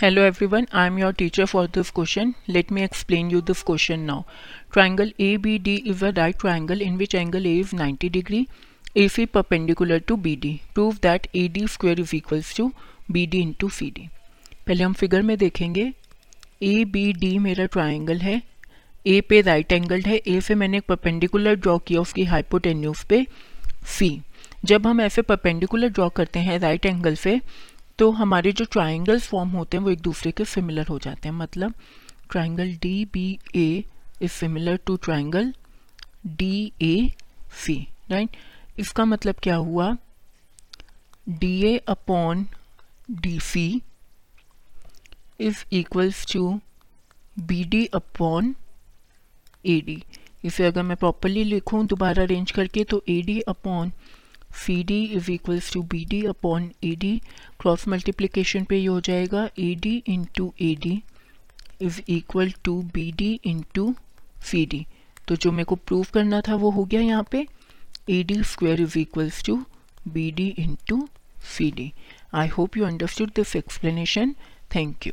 Hello everyone I am your teacher for this question let me explain you this question now triangle A B D is a right triangle in which angle A is ninety degree A C perpendicular to B D prove that A D square is equals to B D into C D पहले हम figure में देखेंगे. A B D मेरा triangle है. A पे right angle है. ए से मैंने एक परपेंडिकुलर ड्रॉ किया उसकी हाइपोटेन्यूज पे. सी जब हम ऐसे परपेंडिकुलर ड्रॉ करते हैं राइट एंगल से तो हमारे जो ट्राइंगल्स फॉर्म होते हैं, वो एक दूसरे के सिमिलर हो जाते हैं। मतलब triangle D B A is similar to triangle D A C right इसका मतलब क्या हुआ? D A upon D C is equals to B D upon A D इसे अगर मैं प्रॉपरली लिखूं, दोबारा अरेंज करके तो A D upon D is equals to B D upon A D cross multiplication पे ये हो जाएगा A D into A D is equal to B D into C D तो जो मेरे को प्रूव करना था वो हो गया यहाँ पे. A D square is equals to B D into C D I hope you understood this explanation thank you